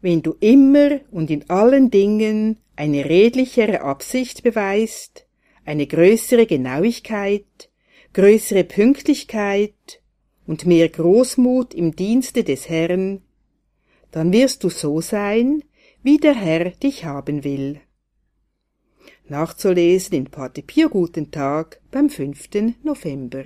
wenn du immer und in allen Dingen eine redlichere Absicht beweist, eine größere Genauigkeit, größere Pünktlichkeit und mehr Großmut im Dienste des Herrn, dann wirst du so sein, wie der Herr dich haben will. Nachzulesen in Pate Pio Guten Tag beim 5. November.